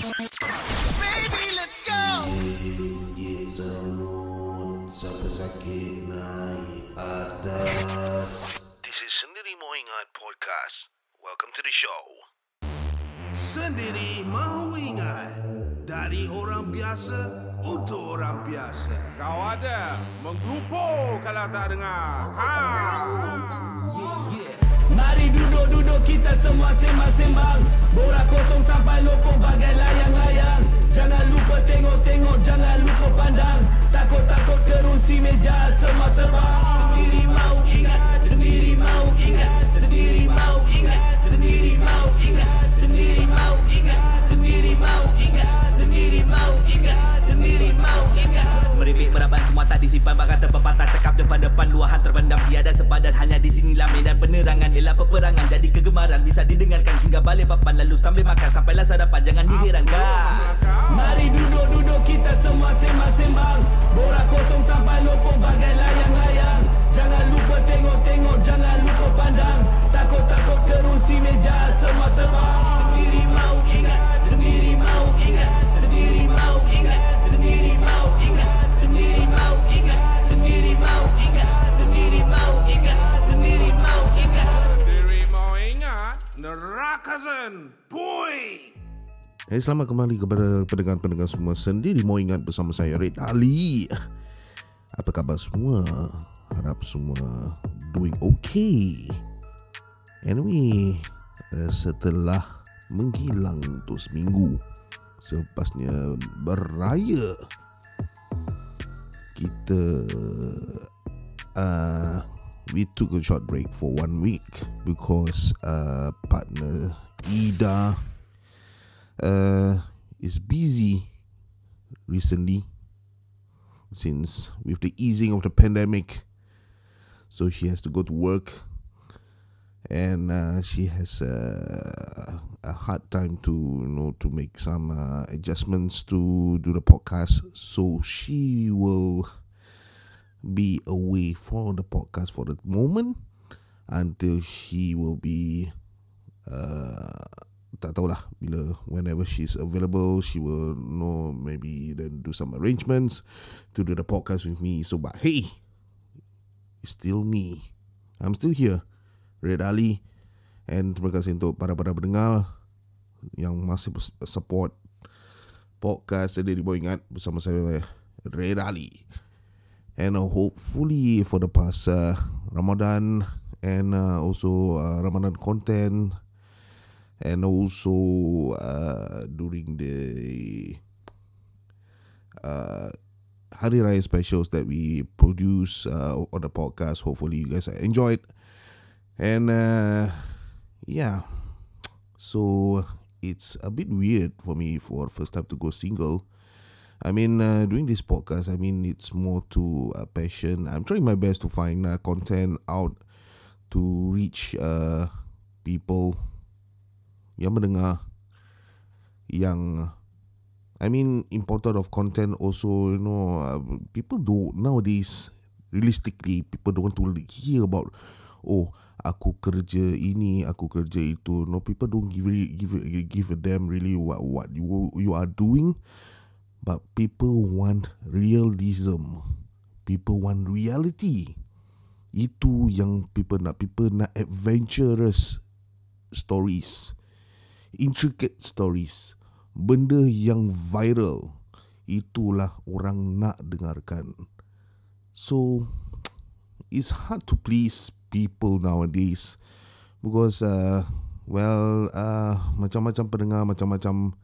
Baby, let's go. This is Sendiri Mau Ingat Podcast. Welcome to the show. Sendiri mahu ingat Dari orang biasa Untuk orang biasa Kau ada menggelupur kalau tak dengar. Ha. Mari duduk-duduk kita semua sembang-sembang. Borak kosong sampai lopong bagai layang-layang. Jangan lupa tengok-tengok, jangan lupa pandang. Takut-takut kerusi meja semua terbang. Sendiri mau ingat, sendiri mau ingat Sendiri mau ingat, sendiri mau ingat Sendiri mau ingat, sendiri mau ingat Sendiri mau ingat, sendiri mau ingat. Meraban semua tak disimpan Bakal terpepatah cakap depan-depan. Luahan terpendam tiada sepadan Hanya di sinilah medan penerangan. Elak peperangan jadi kegemaran. Bisa didengarkan hingga balik papan. Lalu sambil makan Sampailah sarapan. Jangan diherankan Mari duduk-duduk kita semua sembang-sembang. Borak kosong sampai lopong bagai layang-layang. Jangan lupa tengok-tengok Jangan lupa pandang. Takut-takut kerusi meja semua terbang. Sendiri mau ingat zen. Pui. Hey, selamat kembali kepada pendengar-pendengar semua sendiri mau ingat bersama saya Red Ali. Apa khabar semua? Harap semua doing okay. Anyway, eh, setelah menghilang untuk seminggu selepasnya beraya kita uh, we took a short break for one week because uh, partner Ida uh, is busy recently since with the easing of the pandemic. So she has to go to work and uh, she has uh, a hard time to you know to make some uh, adjustments to do the podcast. So she will be away for the podcast for the moment until she will be uh, tak tahulah bila whenever she's available she will know maybe then do some arrangements to do the podcast with me. So but hey it's still me. I'm still here Red Ali. And terima kasih untuk para-para pendengar yang masih support podcast Sedih Dibawa Ingat bersama saya Red Ali and uh, hopefully for the past uh, Ramadan and uh, also uh, Ramadan content and also uh, during the uh, Hari Raya specials that we produce uh, on the podcast. Hopefully, you guys enjoyed. And uh, yeah, so it's a bit weird for me for first time to go single. I mean, uh, doing this podcast, I mean, it's more to a passion. I'm trying my best to find uh, content out to reach uh, people yang mendengar yang I mean important of content also you know uh, people don't nowadays realistically people don't want to hear about oh aku kerja ini aku kerja itu no people don't give give give a damn really what what you you are doing but people want realism. People want reality. Itu yang people nak. People nak adventurous stories. Intricate stories. Benda yang viral. Itulah orang nak dengarkan. So it's hard to please people nowadays. Because uh, well uh, macam-macam pendengar macam-macam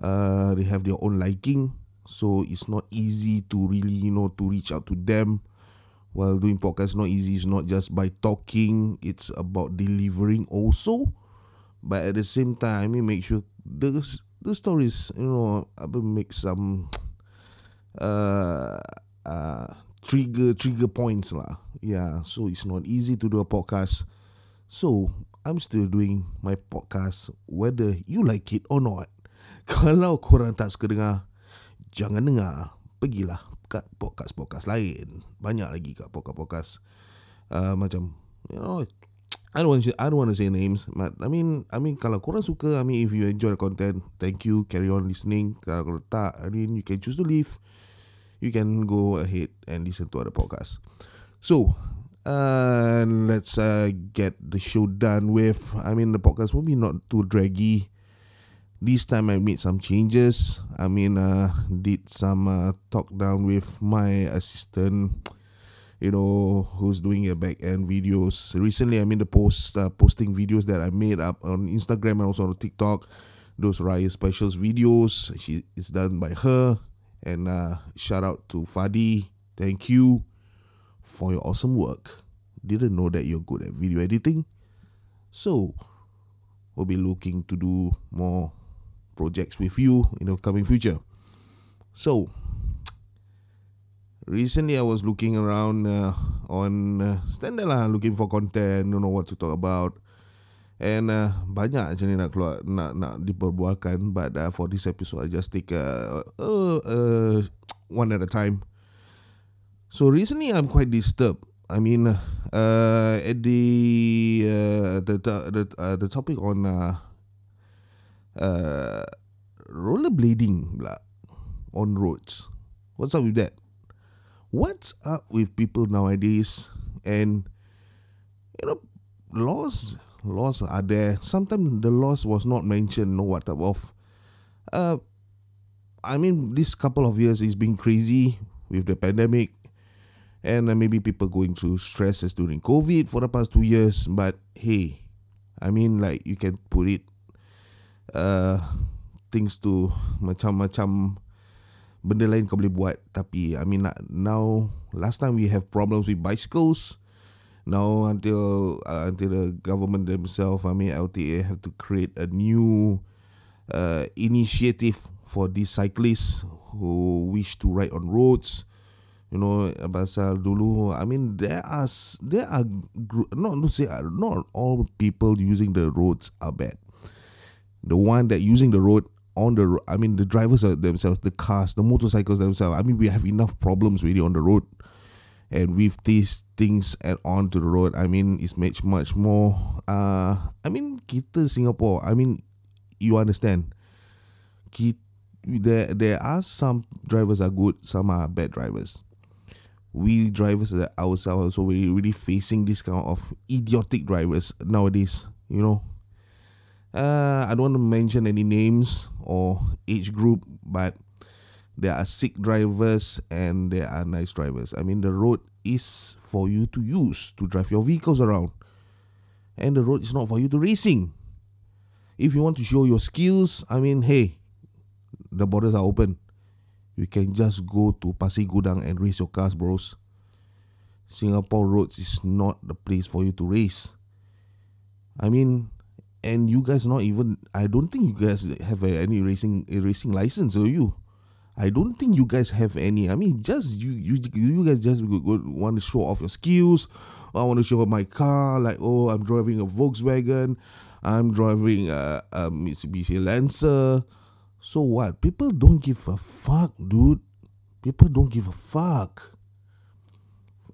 uh, they have their own liking so it's not easy to really you know to reach out to them. While doing podcast not easy. It's not just by talking. It's about delivering also. But at the same time I mean make sure the the stories you know apa make some uh, uh, trigger trigger points lah. Yeah so it's not easy to do a podcast. So I'm still doing my podcast whether you like it or not kalau korang tak suka dengar jangan dengar pergilah kat podcast-podcast lain banyak lagi kat podcast-podcast uh, macam you know I don't want to, I don't want to say names, but I mean I mean kalau korang suka, I mean if you enjoy the content, thank you, carry on listening. Kalau kalau tak, I mean you can choose to leave. You can go ahead and listen to other podcasts. So, uh, let's uh, get the show done with. I mean the podcast will be not too draggy. This time I made some changes. I mean, uh, did some uh, talk down with my assistant you know who's doing your back end videos. Recently i mean the post uh, posting videos that i made up on instagram and also on tiktok those raya specials videos she is done by her. And uh, shout out to fadi. Thank you for your awesome work. Didn't know that you're good at video editing. So we'll be looking to do more projects with you in the coming future. So recently I was looking around uh, on uh, lah looking for content don't know what to talk about. And uh, banyak macam nak keluar nak nak diperbualkan but uh, for this episode I just take uh, uh, uh, one at a time. So recently I'm quite disturbed. I mean uh, at the uh, the the uh, the topic on uh, uh, rollerblading pula on roads. What's up with that? What's up with people nowadays? And you know laws laws are there. Sometimes the laws was not mentioned no what type of uh i mean this couple of years is been crazy with the pandemic. And uh, maybe people going through stresses during covid for the past two years but hey i mean like you can put it uh things to macam-macam benda lain kau boleh buat. Tapi I mean now last time we have problems with bicycles. Now until uh, until the government themselves I mean LTA have to create a new uh, initiative for these cyclists who wish to ride on roads. You know pasal dulu I mean there are there are not to say not all people using the roads are bad the one that using the road on the. I mean, the drivers are themselves, the cars, the motorcycles themselves. I mean, we have enough problems really on the road. And with these things add on to the road, I mean, it's much, much more. Uh, I mean, kita Singapore, I mean, you understand. There, there are some drivers are good, some are bad drivers. We drivers ourselves also we really facing this kind of idiotic drivers nowadays. You know, uh, I don't want to mention any names or age group, but there are sick drivers and there are nice drivers. I mean, the road is for you to use to drive your vehicles around, and the road is not for you to racing. If you want to show your skills, I mean, hey, the borders are open. You can just go to Pasir Gudang and race your cars, bros. Singapore roads is not the place for you to race. I mean, and you guys not even I don't think you guys have a, any racing a racing license or you? I don't think you guys have any. I mean just you you you guys just want to show off your skills. I want to show off my car like oh I'm driving a Volkswagen. I'm driving a, a Mitsubishi Lancer. So what? People don't give a fuck dude. People don't give a fuck.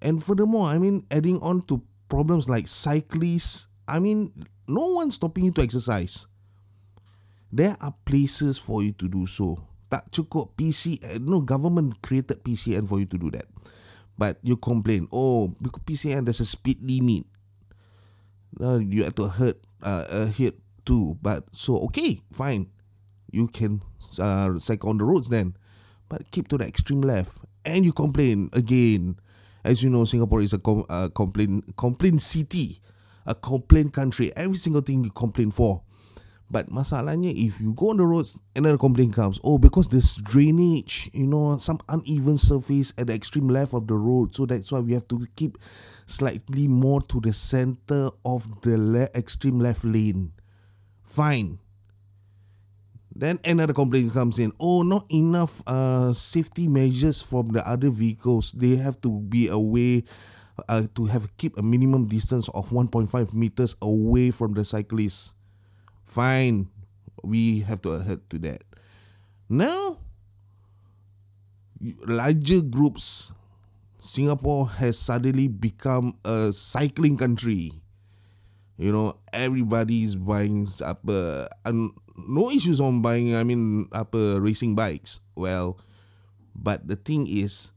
And furthermore I mean adding on to problems like cyclists I mean no one's stopping you to exercise. There are places for you to do so. Tak cukup PC, no government created PCN for you to do that. But you complain, oh, because PCN there's a speed limit. Uh, you have to hurt, uh, hit too. But so okay, fine. You can uh, cycle on the roads then, but keep to the extreme left. And you complain again. As you know, Singapore is a com- uh, complain complain city a complaint country. Every single thing you complain for. But masalahnya, if you go on the roads, another complaint comes. Oh, because there's drainage, you know, some uneven surface at the extreme left of the road. So that's why we have to keep slightly more to the center of the le- extreme left lane. Fine. Then another complaint comes in. Oh, not enough uh, safety measures from the other vehicles. They have to be away uh, to have keep a minimum distance of 1.5 meters away from the cyclist. Fine, we have to adhere to that. Now, larger groups, Singapore has suddenly become a cycling country. You know, everybody is buying apa and no issues on buying I mean apa racing bikes. Well, but the thing is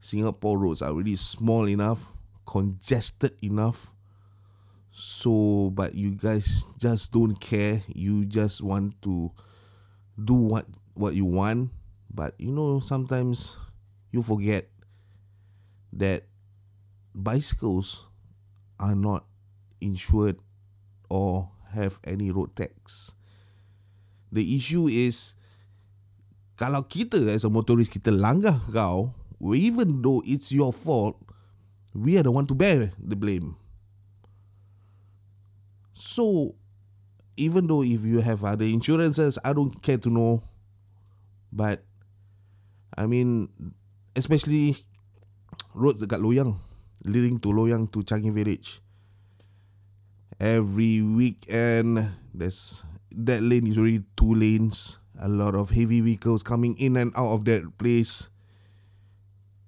Singapore roads are really small enough, congested enough. So, but you guys just don't care. You just want to do what what you want. But you know, sometimes you forget that bicycles are not insured or have any road tax. The issue is kalau kita as a motorist kita langgar kau, even though it's your fault, we are the one to bear the blame. So, even though if you have other insurances, I don't care to know. But, I mean, especially roads dekat Loyang, leading to Loyang to Changi Village. Every weekend, there's that lane is already two lanes. A lot of heavy vehicles coming in and out of that place.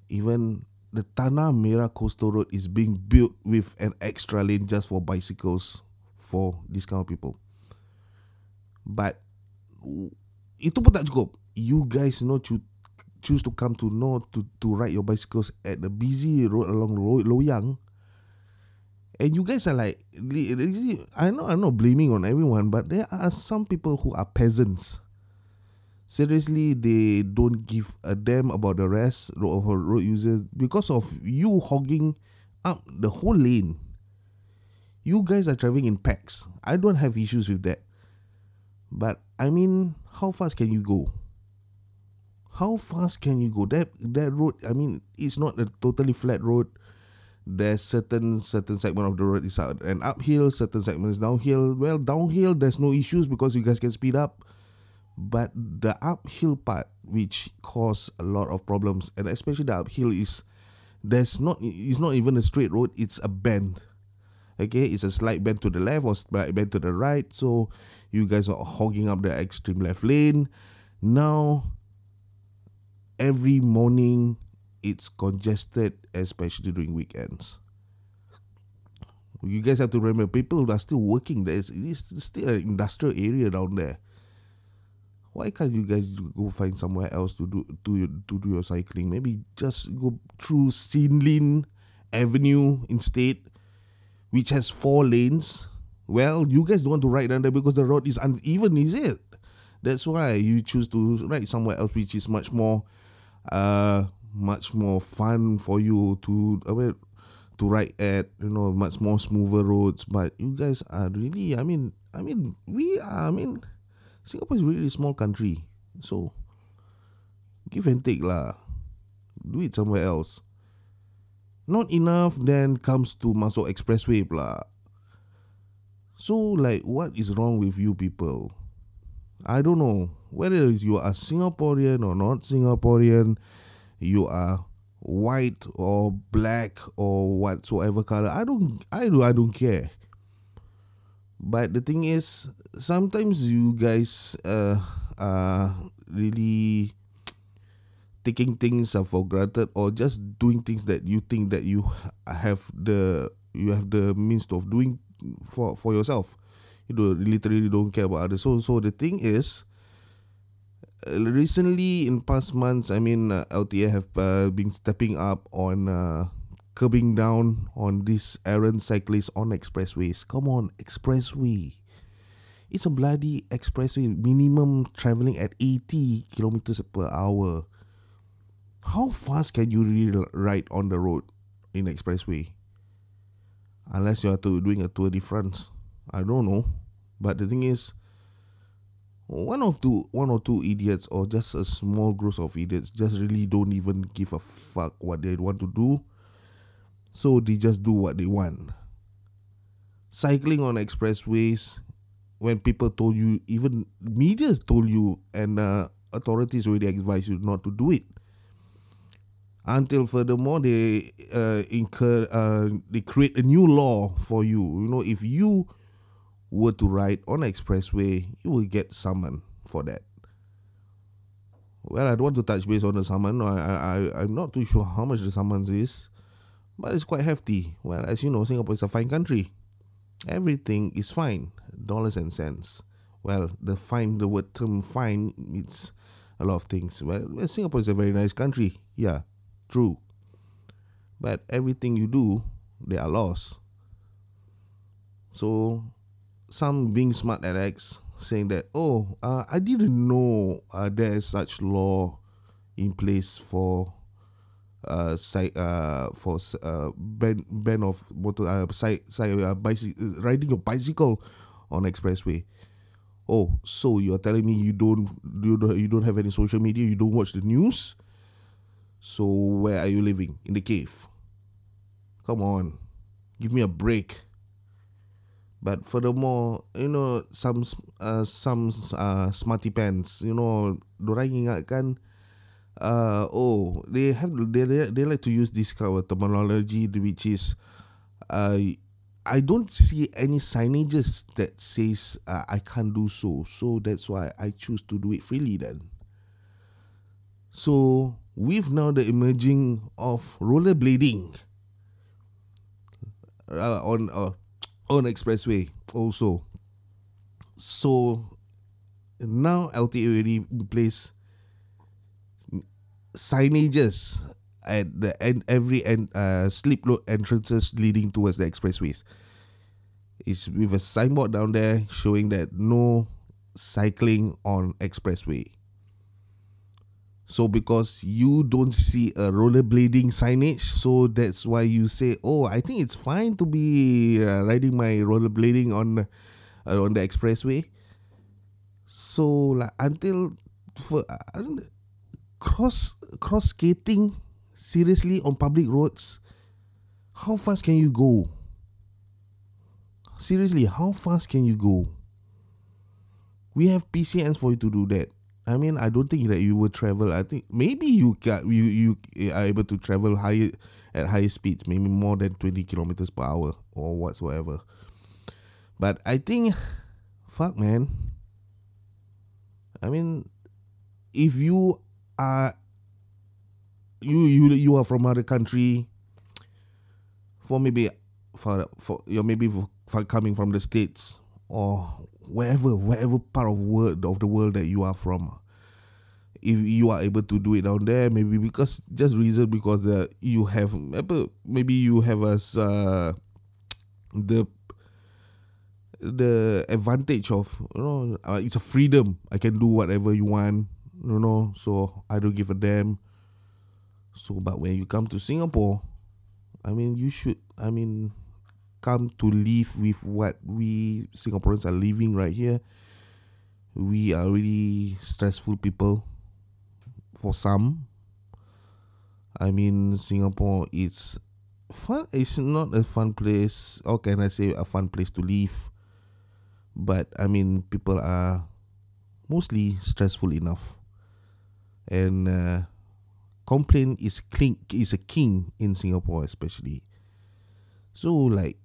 Even the Tanah Merah Coastal Road is being built with an extra lane just for bicycles for this kind of people. But itu pun tak cukup. You guys know to choose to come to know to to ride your bicycles at the busy road along Lo- Loyang. And you guys are like, li- li- I know I'm not blaming on everyone, but there are some people who are peasants. Seriously, they don't give a damn about the rest of road users because of you hogging up the whole lane. You guys are driving in packs. I don't have issues with that. But I mean, how fast can you go? How fast can you go? That that road, I mean, it's not a totally flat road. There's certain certain segment of the road is an uphill, certain segment is downhill. Well, downhill there's no issues because you guys can speed up. But the uphill part, which cause a lot of problems, and especially the uphill is there's not it's not even a straight road, it's a bend. Okay, it's a slight bend to the left or slight bend to the right. So you guys are hogging up the extreme left lane. Now every morning it's congested, especially during weekends. You guys have to remember people are still working. There's it's still an industrial area down there. Why can't you guys go find somewhere else to do to to do your cycling? Maybe just go through Xilin Avenue instead, which has four lanes. Well, you guys don't want to ride down there because the road is uneven, is it? That's why you choose to ride somewhere else, which is much more, uh, much more fun for you to I mean, to ride at. You know, much more smoother roads. But you guys are really, I mean, I mean, we are. I mean, Singapore is really a small country, so give and take lah. Do it somewhere else. Not enough, then comes to masuk expressway pula. So like, what is wrong with you people? I don't know whether you are Singaporean or not Singaporean, you are white or black or whatsoever color. I don't, I do, I don't care. But the thing is, sometimes you guys uh, are really taking things for granted or just doing things that you think that you have the you have the means of doing for for yourself. You do literally don't care about others. So so the thing is, uh, recently in past months, I mean, uh, LTA have uh, been stepping up on uh, curbing down on these errant cyclists on expressways. Come on, expressway. It's a bloody expressway, minimum traveling at 80 kilometers per hour. How fast can you really ride on the road in expressway? Unless you are doing a tour de France. I don't know. But the thing is, one of two one or two idiots or just a small group of idiots just really don't even give a fuck what they want to do. So they just do what they want. Cycling on expressways when people told you even media told you and uh, authorities already advised you not to do it. Until furthermore they uh, incur uh, they create a new law for you. You know if you were to ride on expressway you will get summoned for that. Well i don't want to touch base on the summon. I, I, i'm not too sure how much the summons is but it's quite hefty well as you know singapore is a fine country everything is fine, dollars and cents. Well, the fine, the word term fine, it's a lot of things. Well, well, Singapore is a very nice country. Yeah, true. But everything you do, there are laws. So, some being smart Alex saying that, oh, uh, I didn't know uh, there is such law in place for uh, side, uh for uh ban ban of motor uh, side, side uh, bicycle riding your bicycle on expressway. Oh, so you're telling me you don't you don't you don't have any social media, you don't watch the news? So where are you living? In the cave? Come on, give me a break. But furthermore, you know, some uh, some uh, smarty pants, you know, dorang ingatkan uh, oh, they have they, they like to use this kind of terminology which is uh, I don't see any signages that says uh, I can't do so. So that's why I choose to do it freely then. So with now the emerging of rollerblading uh, on uh, on expressway also. So now LTA already in place signages at the end every end uh, slip road entrances leading towards the expressways. It's with a signboard down there showing that no cycling on expressway. So because you don't see a rollerblading signage, so that's why you say, "Oh, I think it's fine to be uh, riding my rollerblading on uh, on the expressway." So like until for uh, cross cross skating seriously on public roads, how fast can you go? Seriously, how fast can you go? We have PCNs for you to do that. I mean, I don't think that you will travel. I think maybe you got you you are able to travel higher at higher speeds, maybe more than twenty kilometers per hour or whatsoever. But I think, fuck, man. I mean, if you are you you you are from other country, for maybe for for you're maybe for coming from the states or wherever wherever part of world of the world that you are from. If you are able to do it down there maybe because just reason because uh, you have maybe you have as uh, the the advantage of you know uh, it's a freedom. I can do whatever you want you know so i don't give a damn so but when you come to singapore i mean you should i mean come to live with what we Singaporeans are living right here. We are really stressful people for some. I mean, Singapore is fun. It's not a fun place. Or can I say a fun place to live? But I mean, people are mostly stressful enough, and uh, complaint is king is a king in Singapore, especially. So like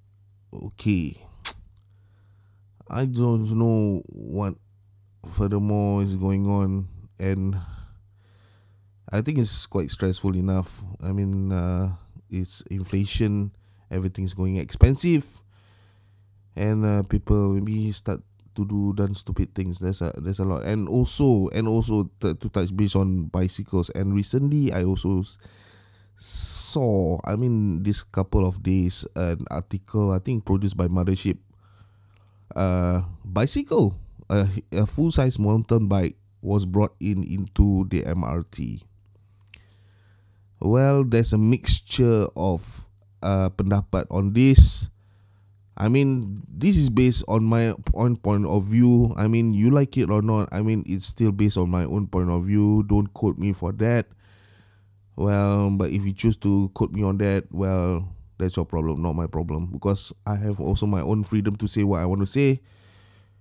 okay. I don't know what furthermore is going on and I think it's quite stressful enough. I mean uh, it's inflation, everything's going expensive and uh, people maybe start to do done stupid things. There's a there's a lot, and also and also to, to touch base on bicycles. And recently, I also saw, I mean, this couple of days, an article I think produced by Mothership. Uh, bicycle, a, a full size mountain bike was brought in into the MRT. Well, there's a mixture of uh, pendapat on this. I mean, this is based on my own point of view. I mean, you like it or not. I mean, it's still based on my own point of view. Don't quote me for that. Well, but if you choose to quote me on that, well, that's your problem, not my problem. Because I have also my own freedom to say what I want to say,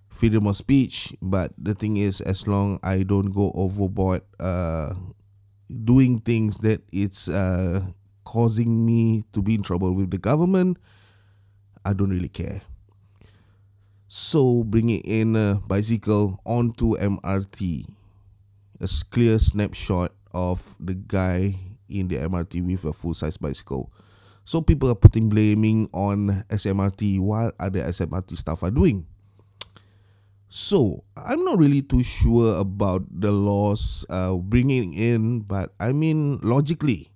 freedom of speech. But the thing is, as long I don't go overboard, uh, doing things that it's uh causing me to be in trouble with the government, I don't really care. So bringing in a bicycle onto MRT, a clear snapshot of the guy in the MRT with a full size bicycle. So people are putting blaming on SMRT. What other SMRT staff are doing? So I'm not really too sure about the laws uh, bringing in, but I mean logically,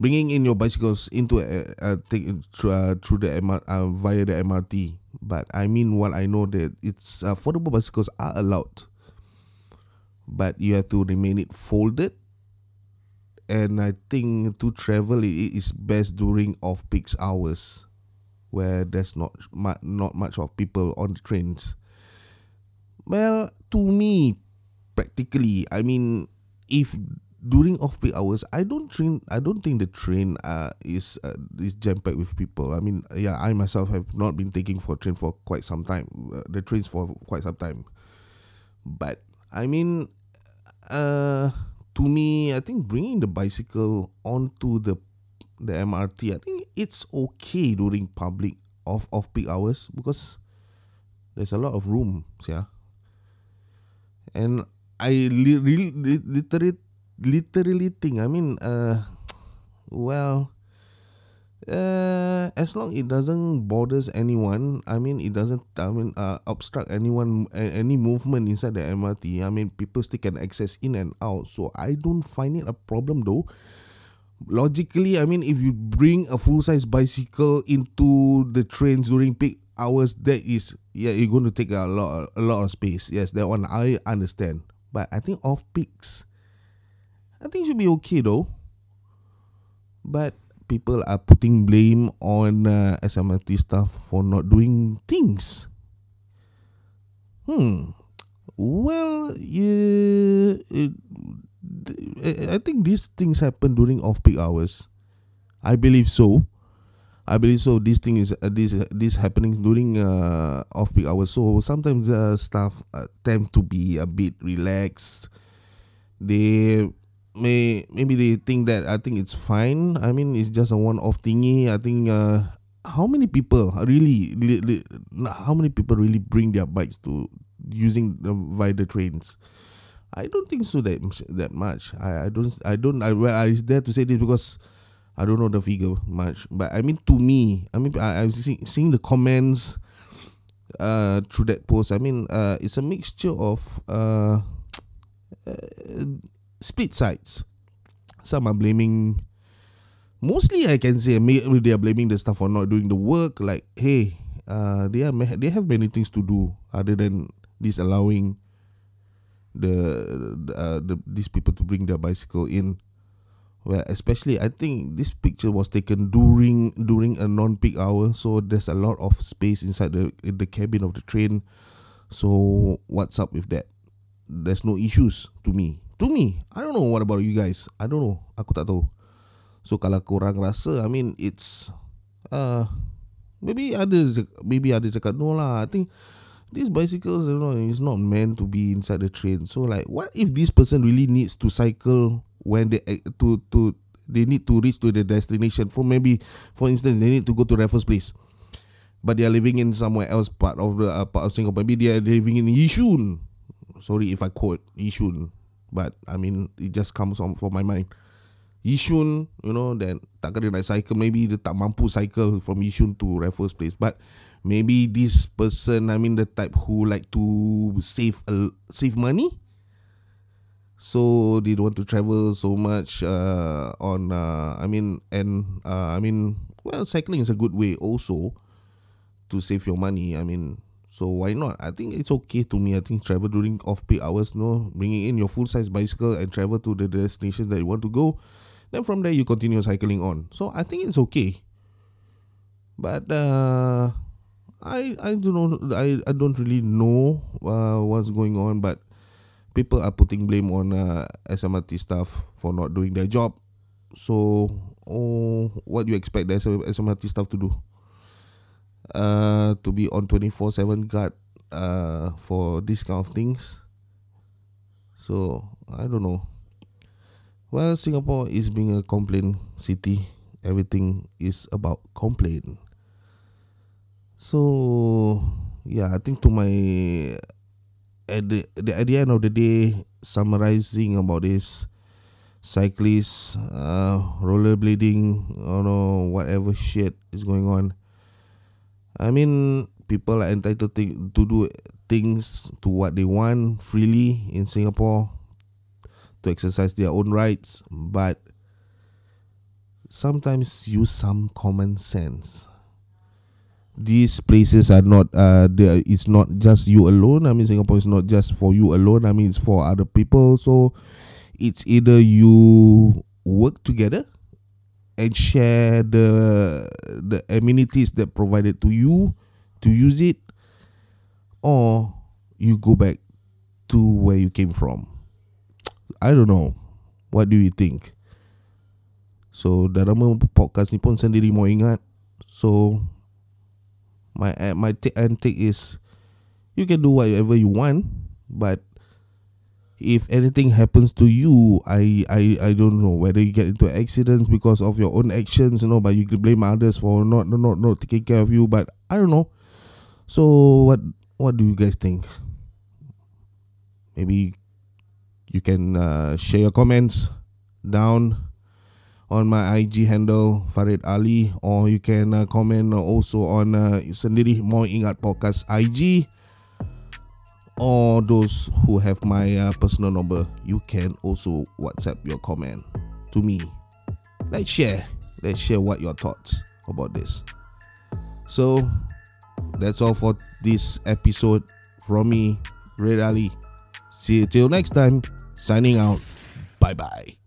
bringing in your bicycles into a, a thing through, uh, through the MR, uh, via the MRT. But I mean, what I know that it's affordable bicycles are allowed, but you have to remain it folded. And I think to travel it is best during off peak hours, where there's not mu- not much of people on the trains. Well, to me, practically, I mean, if during off peak hours, I don't train. I don't think the train uh is uh, is jam packed with people. I mean, yeah, I myself have not been taking for train for quite some time. Uh, the trains for quite some time, but I mean, uh, to me, I think bringing the bicycle onto the the MRT, I think it's okay during public off off peak hours because there's a lot of room. Yeah and I li- li- literally literally think I mean uh well uh as long it doesn't bothers anyone I mean it doesn't I mean uh obstruct anyone any movement inside the MRT I mean people still can access in and out. So I don't find it a problem though. Logically I mean if you bring a full size bicycle into the trains during peak hours that is yeah you're going to take a lot a lot of space. Yes that one I understand. But I think off peaks I think should be okay though but people are putting blame on uh, SMRT staff for not doing things hmm well yeah it, I think these things happen during off peak hours I believe so I believe so. This thing is uh, this this happening during uh, off peak hours. So sometimes the staff uh, tend to be a bit relaxed. They may maybe they think that I think it's fine. I mean, it's just a one-off thingy. I think. Uh, how many people really, really, how many people really bring their bikes to using the via the trains? I don't think so that that much. I, I don't I don't I well I dare to say this because I don't know the figure much, but I mean to me, I mean I, I'm seeing, seeing the comments uh through that post. I mean uh it's a mixture of uh, uh split sides. Some are blaming. Mostly, I can say maybe they are blaming the staff for not doing the work. Like, hey, uh, they are they have many things to do other than disallowing the uh, the these people to bring their bicycle in well especially i think this picture was taken during during a non-peak hour so there's a lot of space inside the in the cabin of the train so what's up with that there's no issues to me to me i don't know what about you guys. I don't know. Aku tak tahu. So kalau korang rasa i mean it's uh maybe ada maybe ada cakap no lah i think these bicycles you know is not meant to be inside the train. So like what if this person really needs to cycle when they eh, to to they need to reach to the destination? For maybe for instance they need to go to Raffles Place but they are living in somewhere else part of the uh, part of Singapore. Maybe they are living in Yishun. Sorry if I quote Yishun but I mean it just comes on for my mind. Yishun you know then tak kena nak cycle maybe dia tak mampu cycle from Yishun to Raffles Place. But maybe this person I mean the type who like to save a, save money. So they don't want to travel so much uh, on uh, I mean and uh, I mean well cycling is a good way also to save your money. I mean so why not? I think it's okay to me. I think travel during off peak hours no bringing in your full size bicycle and travel to the destination that you want to go. Then from there you continue cycling on. So I think it's okay. But uh I I don't know I, I don't really know uh, what's going on but people are putting blame on uh, SMRT staff for not doing their job. So, oh, what do you expect the SMRT staff to do? Uh, to be on 24/7 guard uh, for this kind of things. So, I don't know. Well, Singapore is being a complaint city. Everything is about complaint. So, yeah, I think to my at the, at the end of the day, summarizing about this, cyclists, uh, rollerblading, or know whatever shit is going on. I mean, people are entitled to, to do things to what they want freely in Singapore to exercise their own rights, but sometimes use some common sense. These places are not uh there it's not just you alone. I mean Singapore is not just for you alone. I mean it's for other people. So it's either you work together and share the the amenities that provided to you to use it or you go back to where you came from. I don't know. What do you think? So dalam podcast ni pun sendiri mau ingat. So my my take and take is you can do whatever you want, but if anything happens to you, I I I don't know whether you get into accidents because of your own actions, you know, but you can blame others for not not not taking care of you. But I don't know. So what what do you guys think? Maybe you can uh, share your comments down on my IG handle Farid Ali or you can uh, comment also on uh, sendiri mau ingat podcast IG or those who have my uh, personal number you can also WhatsApp your comment to me. Let's share. Let's share what your thoughts about this. So that's all for this episode from me Red Ali. See you till next time. Signing out. Bye bye